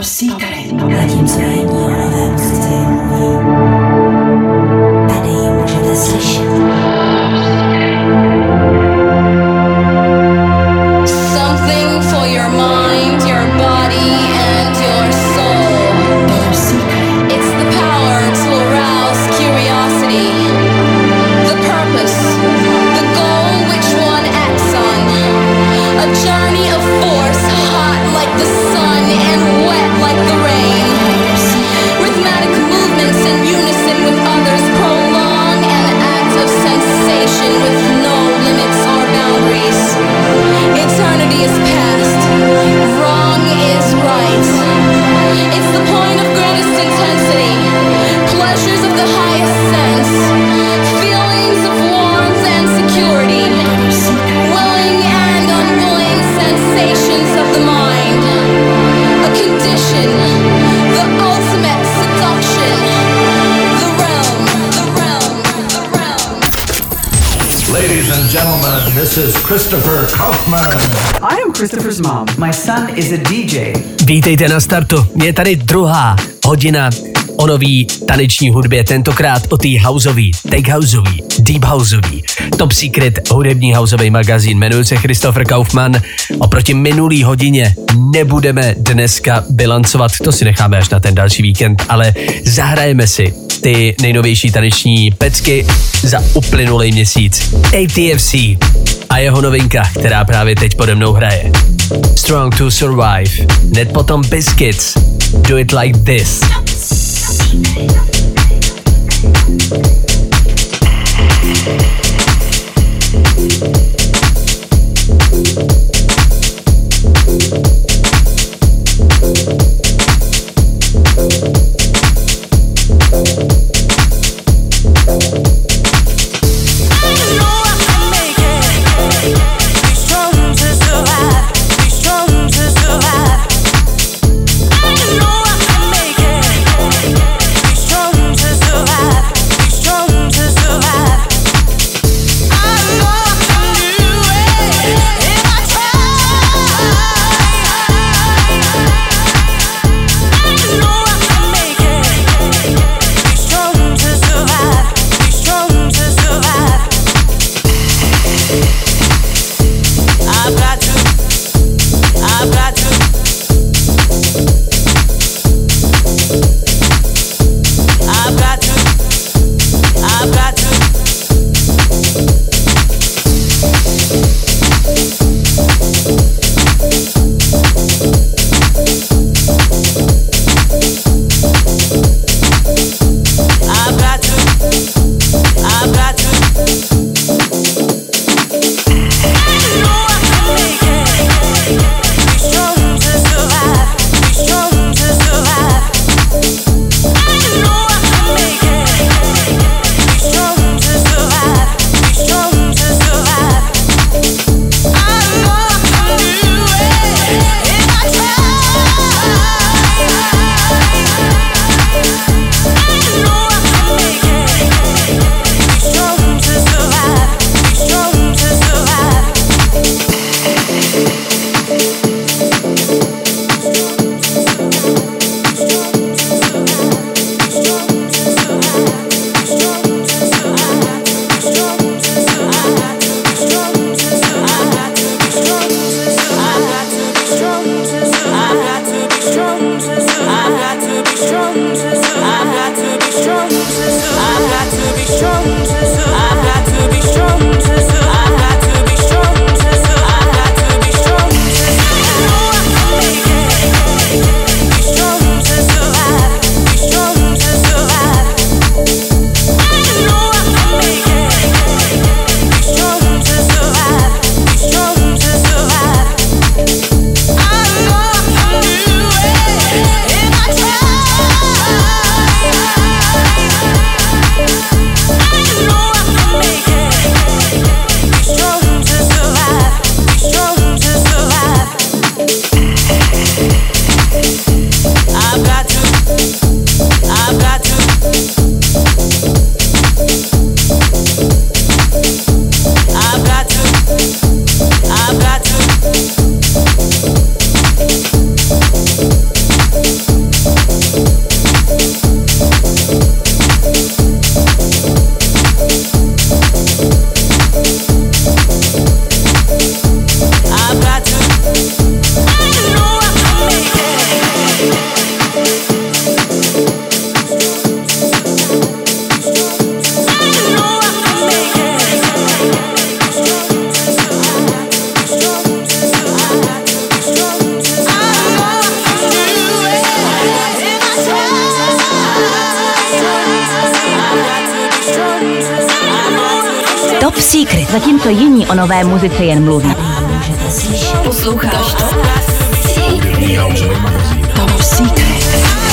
Top Secret. Zatímco this is Christopher Kaufman. I am Christopher's mom. My son is a DJ. Vítejte na startu, je tady druhá hodina o nový taneční hudbě, tentokrát o té houseový, tech houseový, deep houseový, top secret hudební houseový magazín. Jmenuji se Christopher Kaufman. Oproti minulý hodině nebudeme dneska bilancovat, to si necháme až na ten další víkend, ale zahrajeme si ty nejnovější taneční pecky za uplynulý měsíc. ATFC a jeho novinka, která právě teď pode mnou hraje. Strong to Survive, hned potom Biscuits, Do It Like This. Secret. Zatímco jiní o nové muzice jen mluví. Posloucháš to? Top Secret.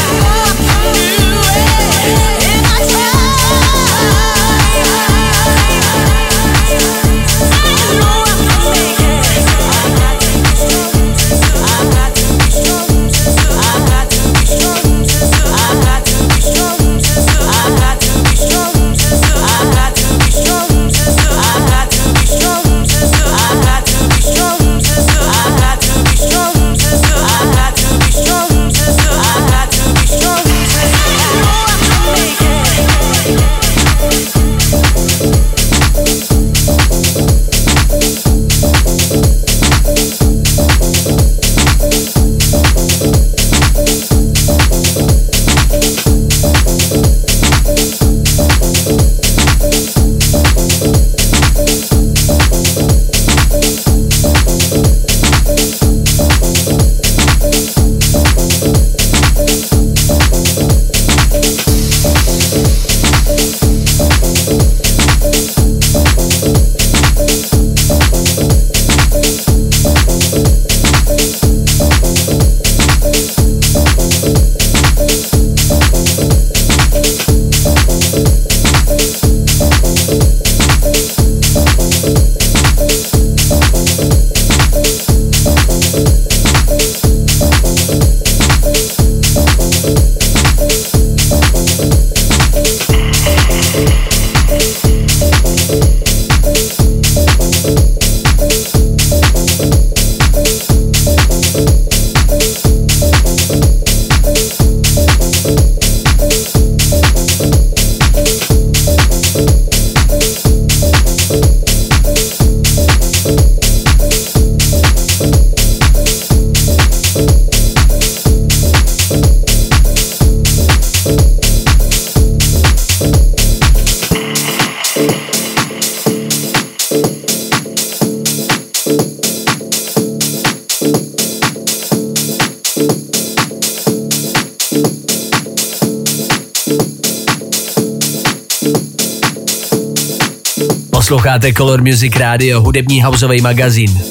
Posloucháte Color Music Radio, hudební houseový magazín.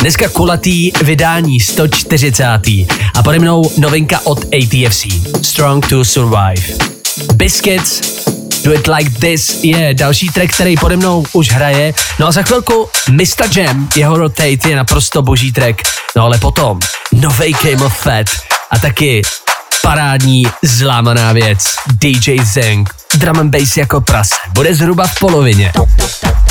Dneska kulatý vydání 140. A pode mnou novinka od ATFC. Strong to Survive. Biscuits, Do It Like This je další track, který pode mnou už hraje. No a za chvilku Mr. Jam, jeho Rotate je naprosto boží track. No ale potom novej Game of Fat a taky parádní zlámaná věc. DJ Zeng, drum and bass jako prase. Bude zhruba v polovině. startuje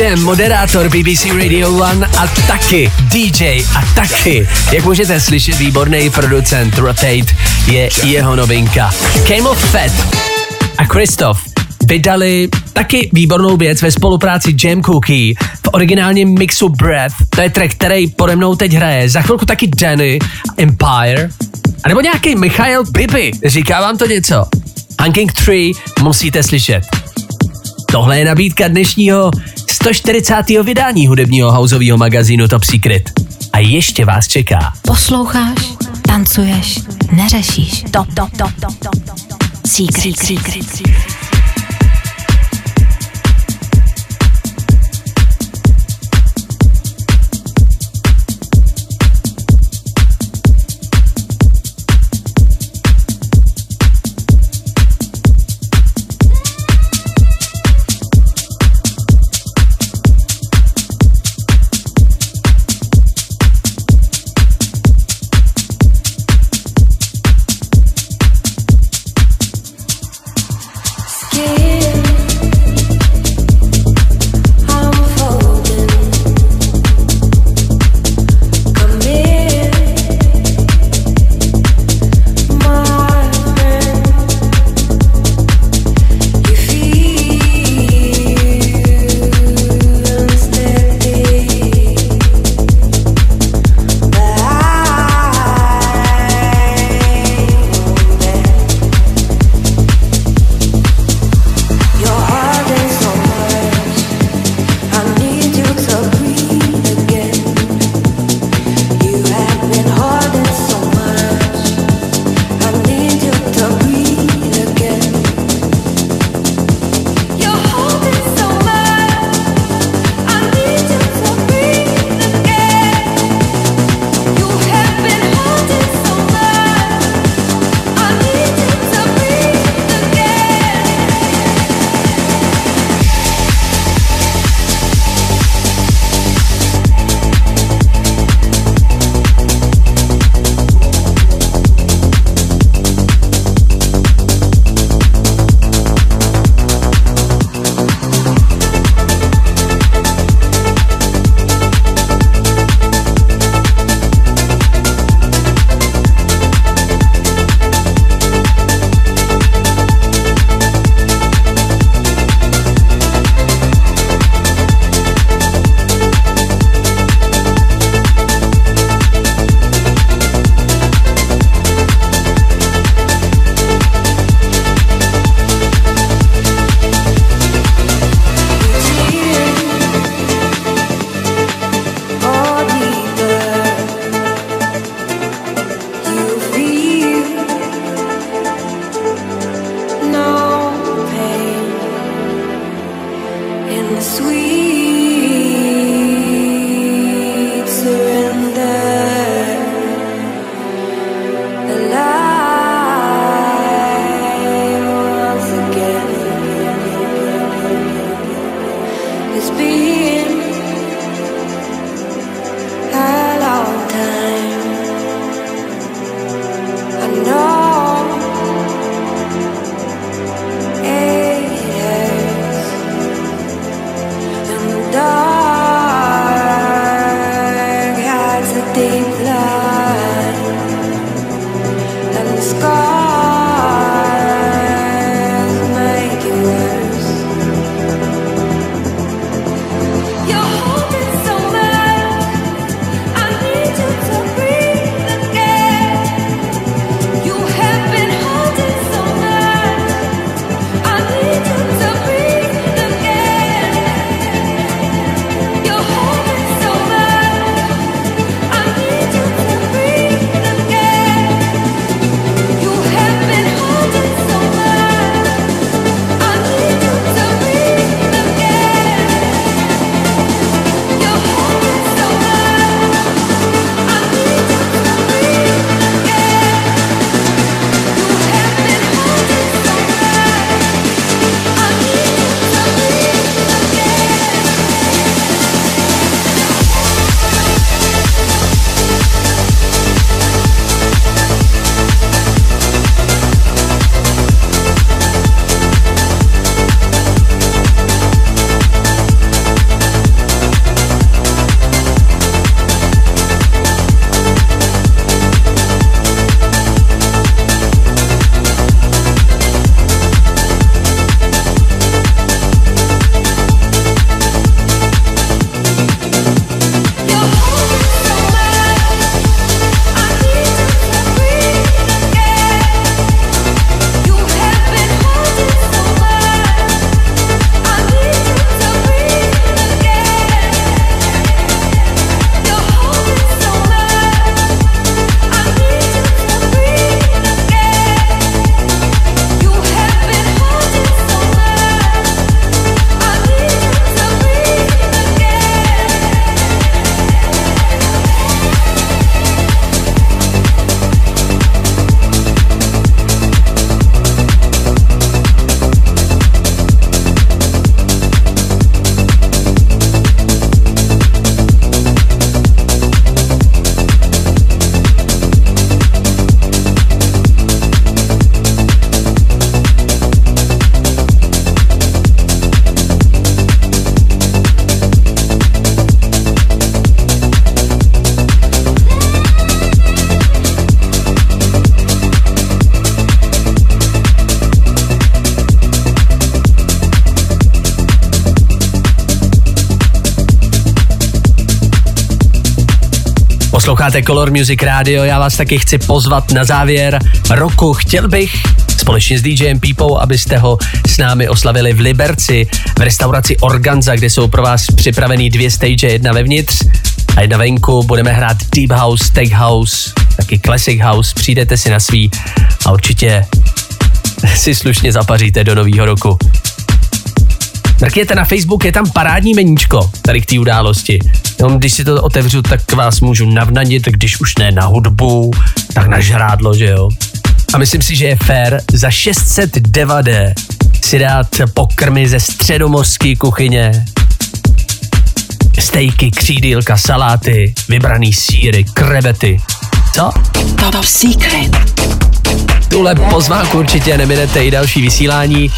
Jam, moderátor BBC Radio 1 a taky DJ a taky, jak můžete slyšet, výborný producent Rotate je jeho novinka. Came of Fat a Christoph vydali taky výbornou věc ve spolupráci Jam Cookie v originálním mixu Breath. To je track, který pode mnou teď hraje. Za chvilku taky Danny, Empire, a nebo nějaký Michael Bibi. Říká vám to něco? Hunking 3 musíte slyšet. Tohle je nabídka dnešního 140. vydání hudebního houseového magazínu Top Secret. A ještě vás čeká. Posloucháš, tancuješ, neřešíš. Top, top, top, top, top, top. Secret, secret, secret. Posloucháte Color Music Radio, já vás taky chci pozvat na závěr roku. Chtěl bych společně s DJem Pípou, abyste ho s námi oslavili v Liberci, v restauraci Organza, kde jsou pro vás připravený dvě stage, jedna vevnitř a jedna venku. Budeme hrát Deep House, Tech House, taky Classic House. Přijdete si na svý a určitě si slušně zapaříte do nového roku. Mrkněte na Facebook, je tam parádní meníčko tady k té události. Jenom když si to otevřu, tak vás můžu navnadit, když už ne na hudbu, tak na žrádlo, že jo. A myslím si, že je fér za 600 devade si dát pokrmy ze středomořské kuchyně. Stejky, křídílka, saláty, vybraný síry, krevety. Co? Top Secret. Tuhle pozvánku určitě neminete i další vysílání.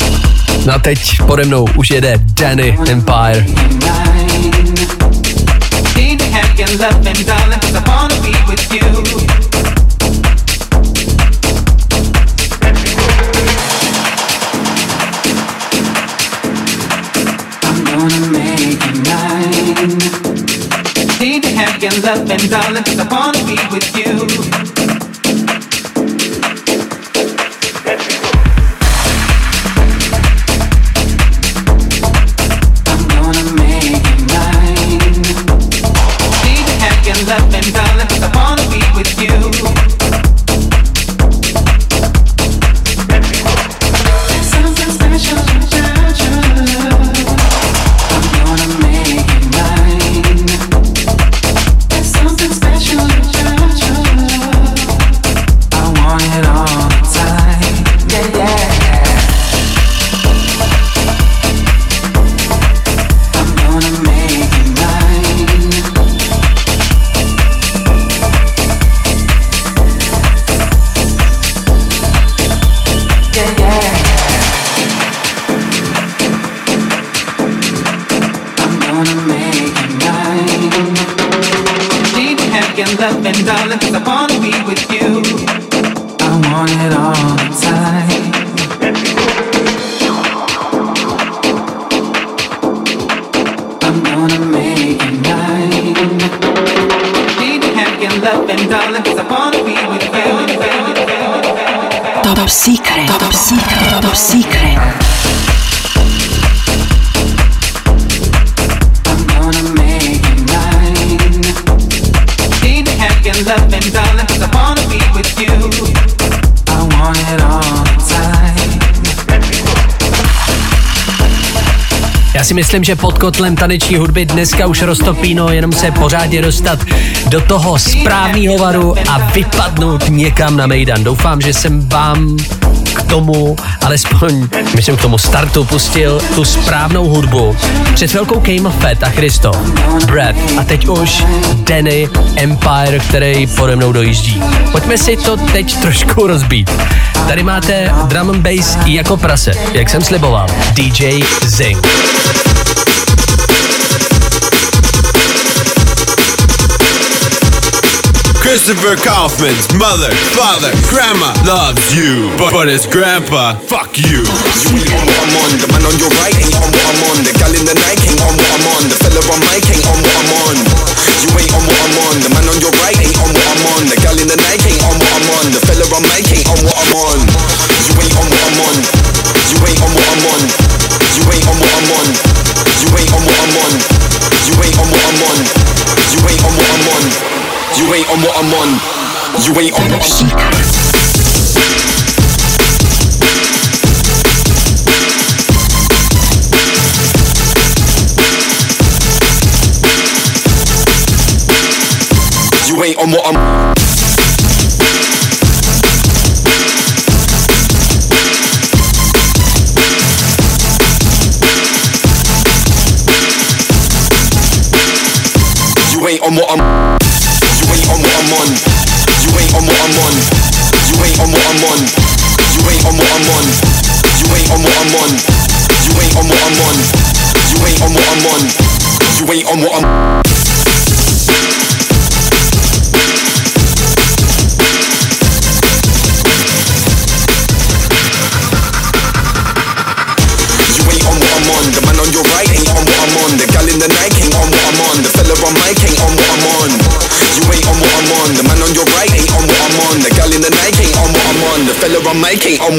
No a teď pode mnou už jede Danny Empire. Need to have your love and darling, 'cause I wanna be with you. Myslím, že pod kotlem taneční hudby dneska už roztopíno, jenom se pořádně dostat do toho správného varu a vypadnout někam na Mejdan. Doufám, že jsem vám k tomu, alespoň, myslím k tomu startu, pustil tu správnou hudbu. Před chvilkou Came Fett a Christo, Brad a teď už Danny Empire, který pode mnou dojíždí. Pojďme si to teď trošku rozbít. Tady máte drum and bass jako prase, jak jsem sliboval. DJ Zing. Christopher Kaufman's mother, father, grandma loves you, but, but his grandpa, fuck you. You I'm on. The man on your right I'm on. The gal in the on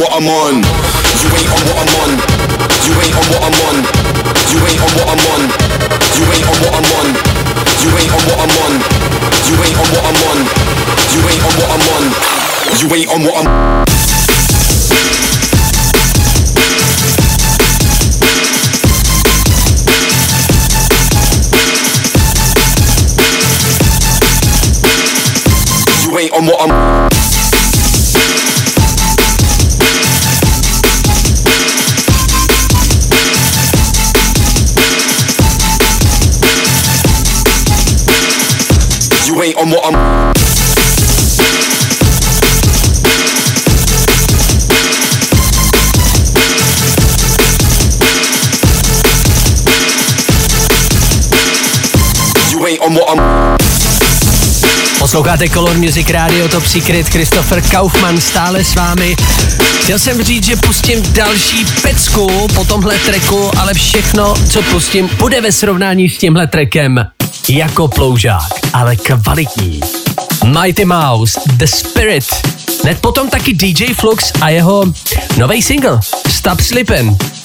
what I'm on. I'm. What I'm. Posloucháte Color Music Radio Top Secret, Christopher Kaufman stále s vámi. Chtěl jsem říct, že pustím další pecku po tomhle treku, ale všechno, co pustím, bude ve srovnání s tímhle trekem jako ploužák, ale kvalitní. Mighty Mouse, The Spirit. Hned potom taky DJ Flux a jeho nový single Stop Slippin'.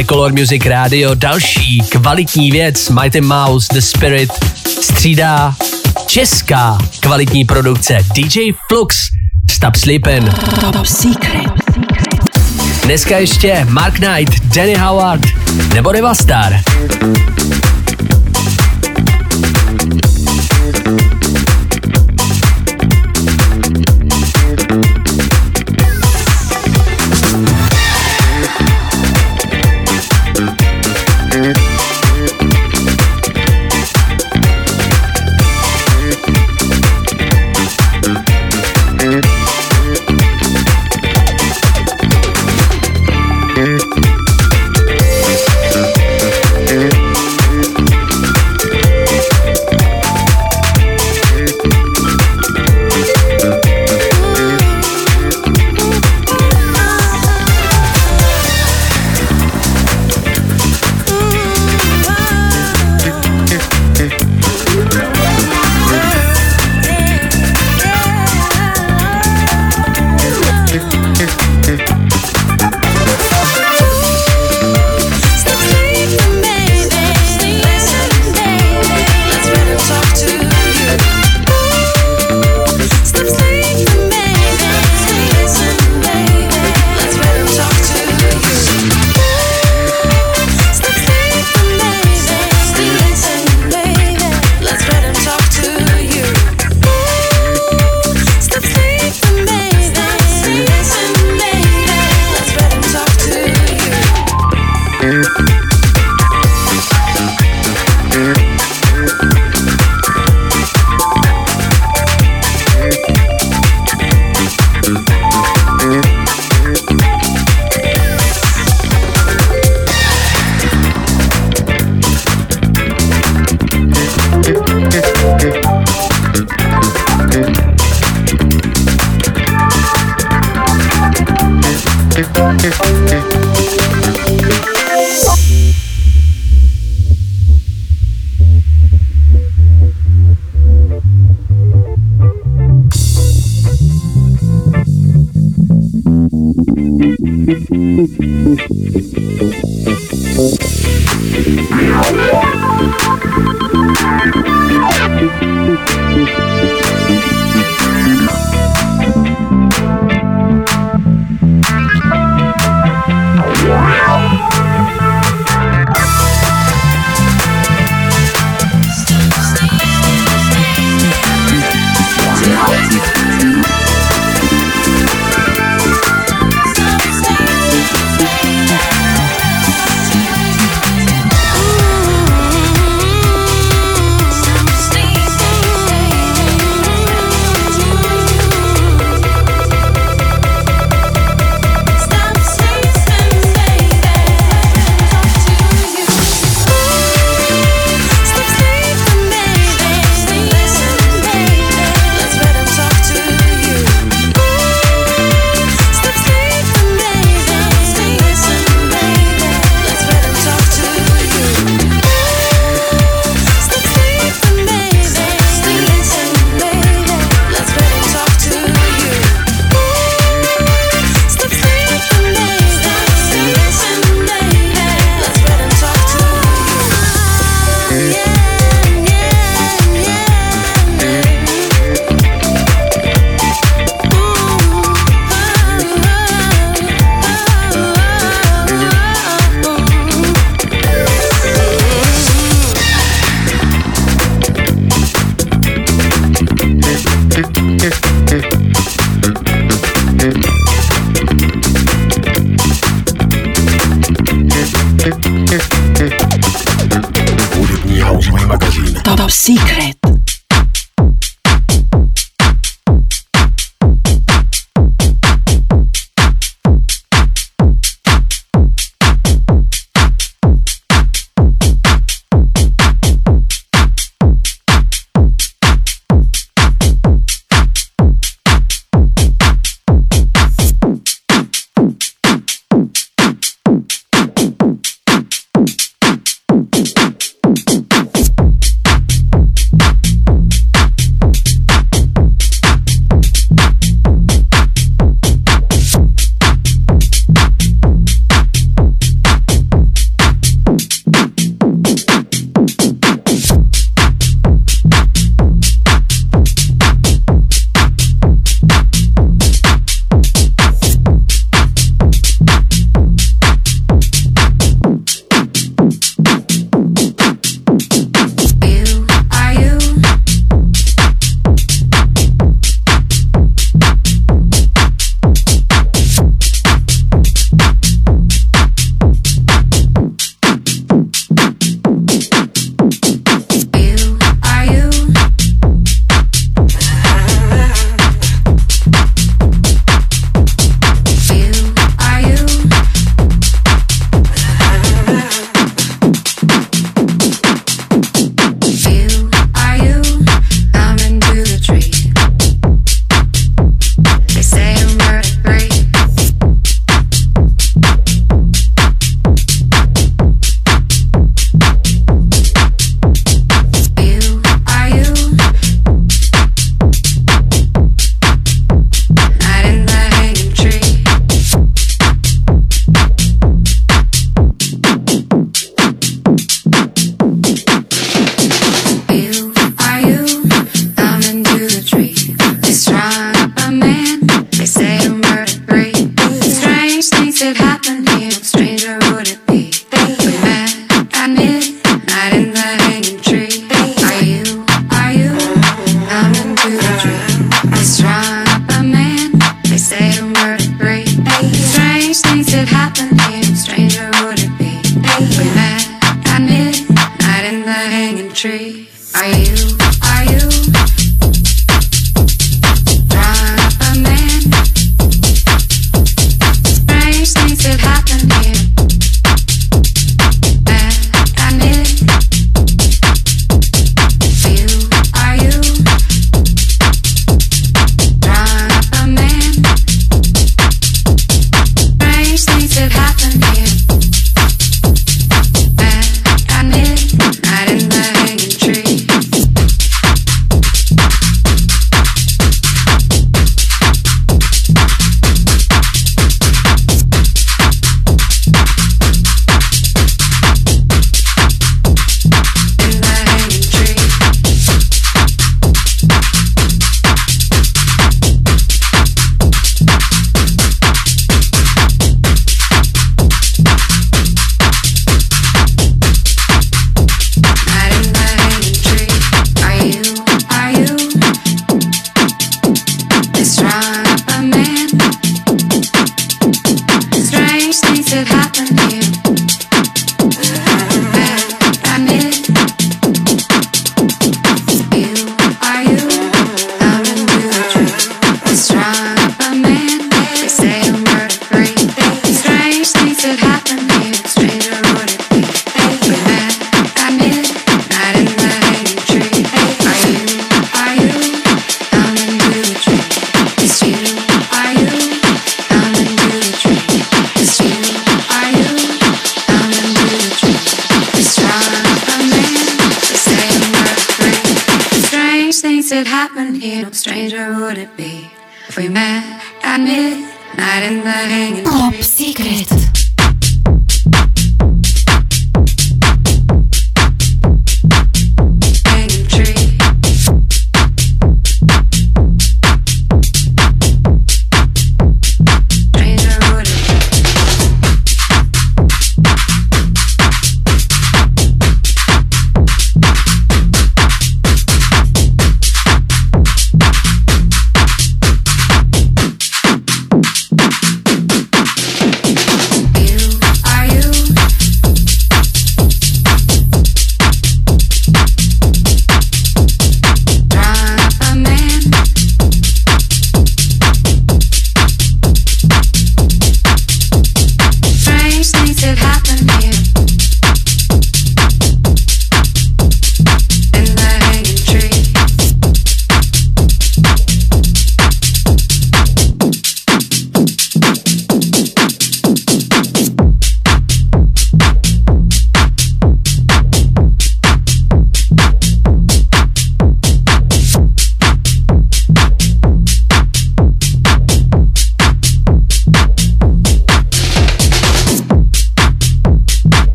Posloucháte Color Music Radio, další kvalitní věc, Mighty Mouse, The Spirit, střídá česká kvalitní produkce DJ Flux, Stop Sleepin'. Top Secret. Dneska ještě Mark Knight, Danny Howard nebo Devastar.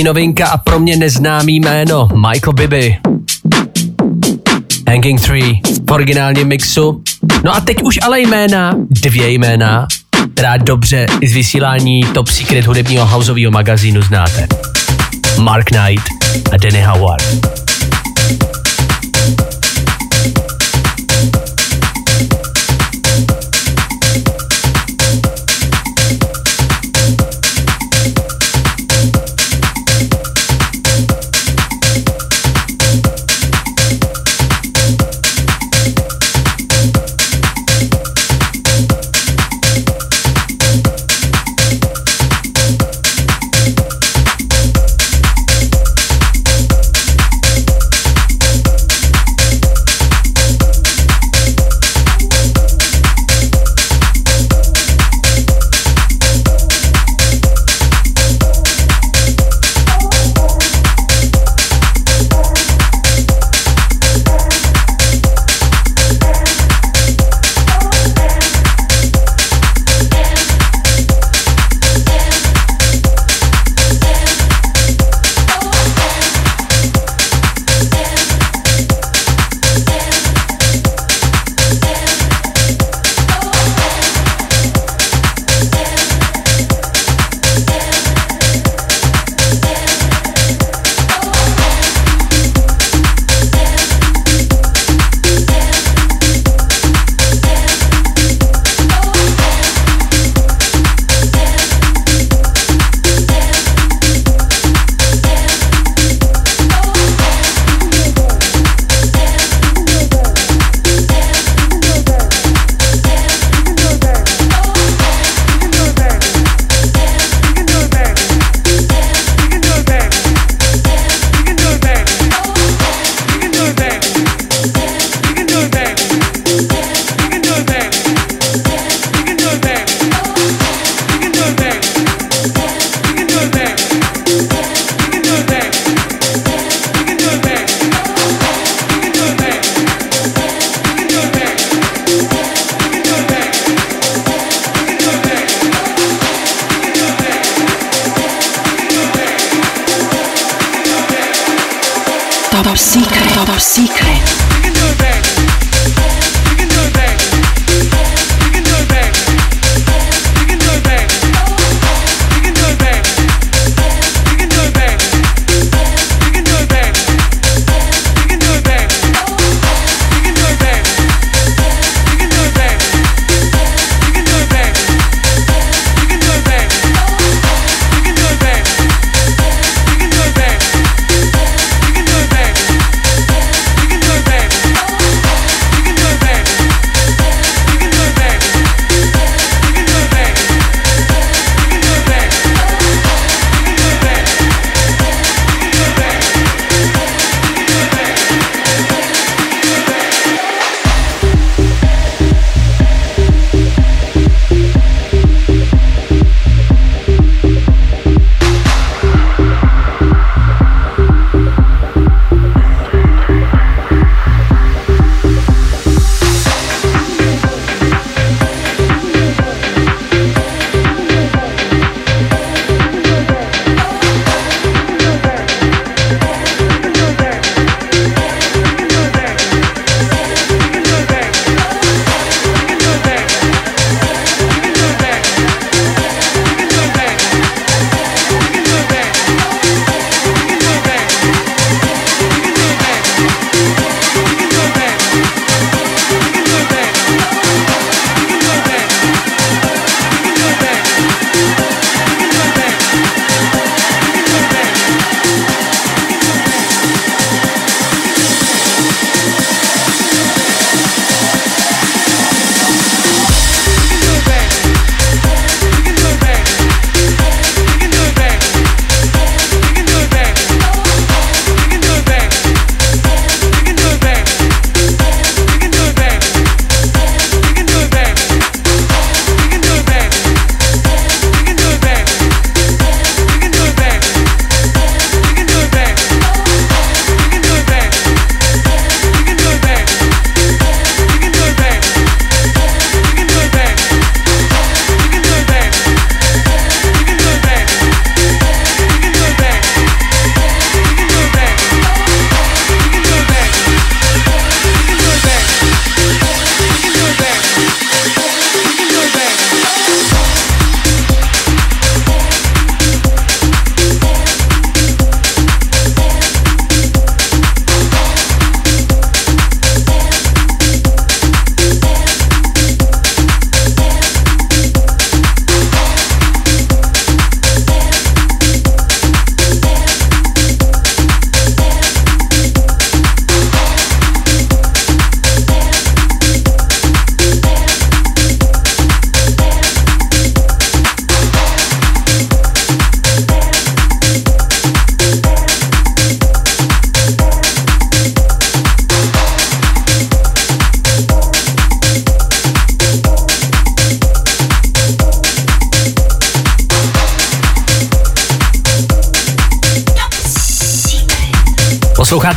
Absolutní novinka a pro mě neznámý jméno Michael Bibi. Hanging Tree v originálním mixu. No a teď už ale jména, dvě jména, která dobře i z vysílání Top Secret hudebního houseového magazínu znáte. Mark Knight a Danny Howard.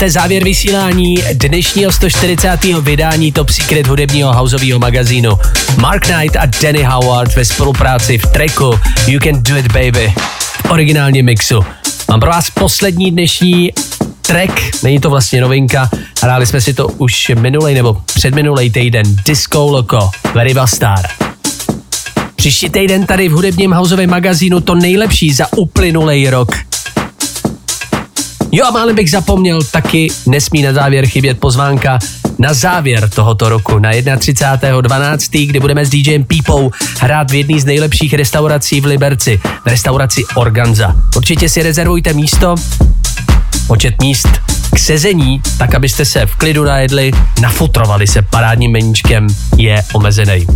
Posloucháte závěr vysílání dnešního 140. vydání Top Secret hudebního houseového magazínu. Mark Knight a Danny Howard ve spolupráci v tracku You Can Do It Baby v originálním mixu. Mám pro vás poslední dnešní track, není to vlastně novinka, hráli jsme si to už minulej nebo předminulej týden, Disco Loco, Very Star. Příští týden tady v hudebním houseovém magazínu to nejlepší za uplynulej rok. Jo a málem bych zapomněl, taky nesmí na závěr chybět pozvánka na závěr tohoto roku na 31.12., kdy budeme s DJem Pípou hrát v jedné z nejlepších restaurací v Liberci, v restauraci Organza. Určitě si rezervujte místo, počet míst k sezení, tak abyste se v klidu najedli, nafutrovali se parádním meníčkem, je omezený.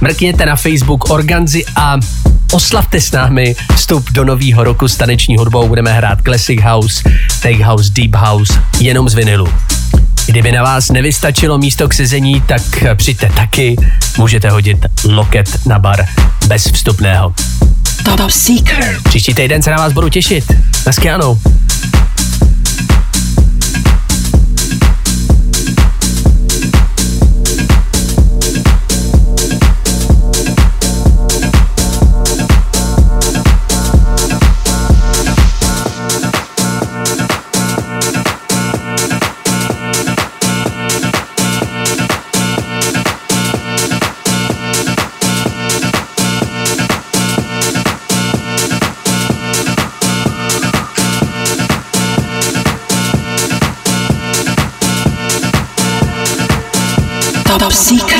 Mrkněte na Facebook Organzy a oslavte s námi vstup do nového roku s taneční hudbou. Budeme hrát Classic House, Take House, Deep House, jenom z vinilu. Kdyby na vás nevystačilo místo k sezení, tak přijďte taky. Můžete hodit loket na bar bez vstupného. Top Secret. Příští týden se na vás budu těšit. Naschledanou. Top